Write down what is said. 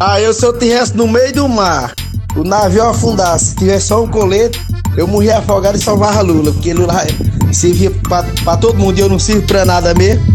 Ah, eu se eu tivesse no meio do mar, o navio afundasse, tivesse só um colete, eu morria afogado e salvava Lula, porque Lula servia pra, pra todo mundo e eu não sirvo pra nada mesmo.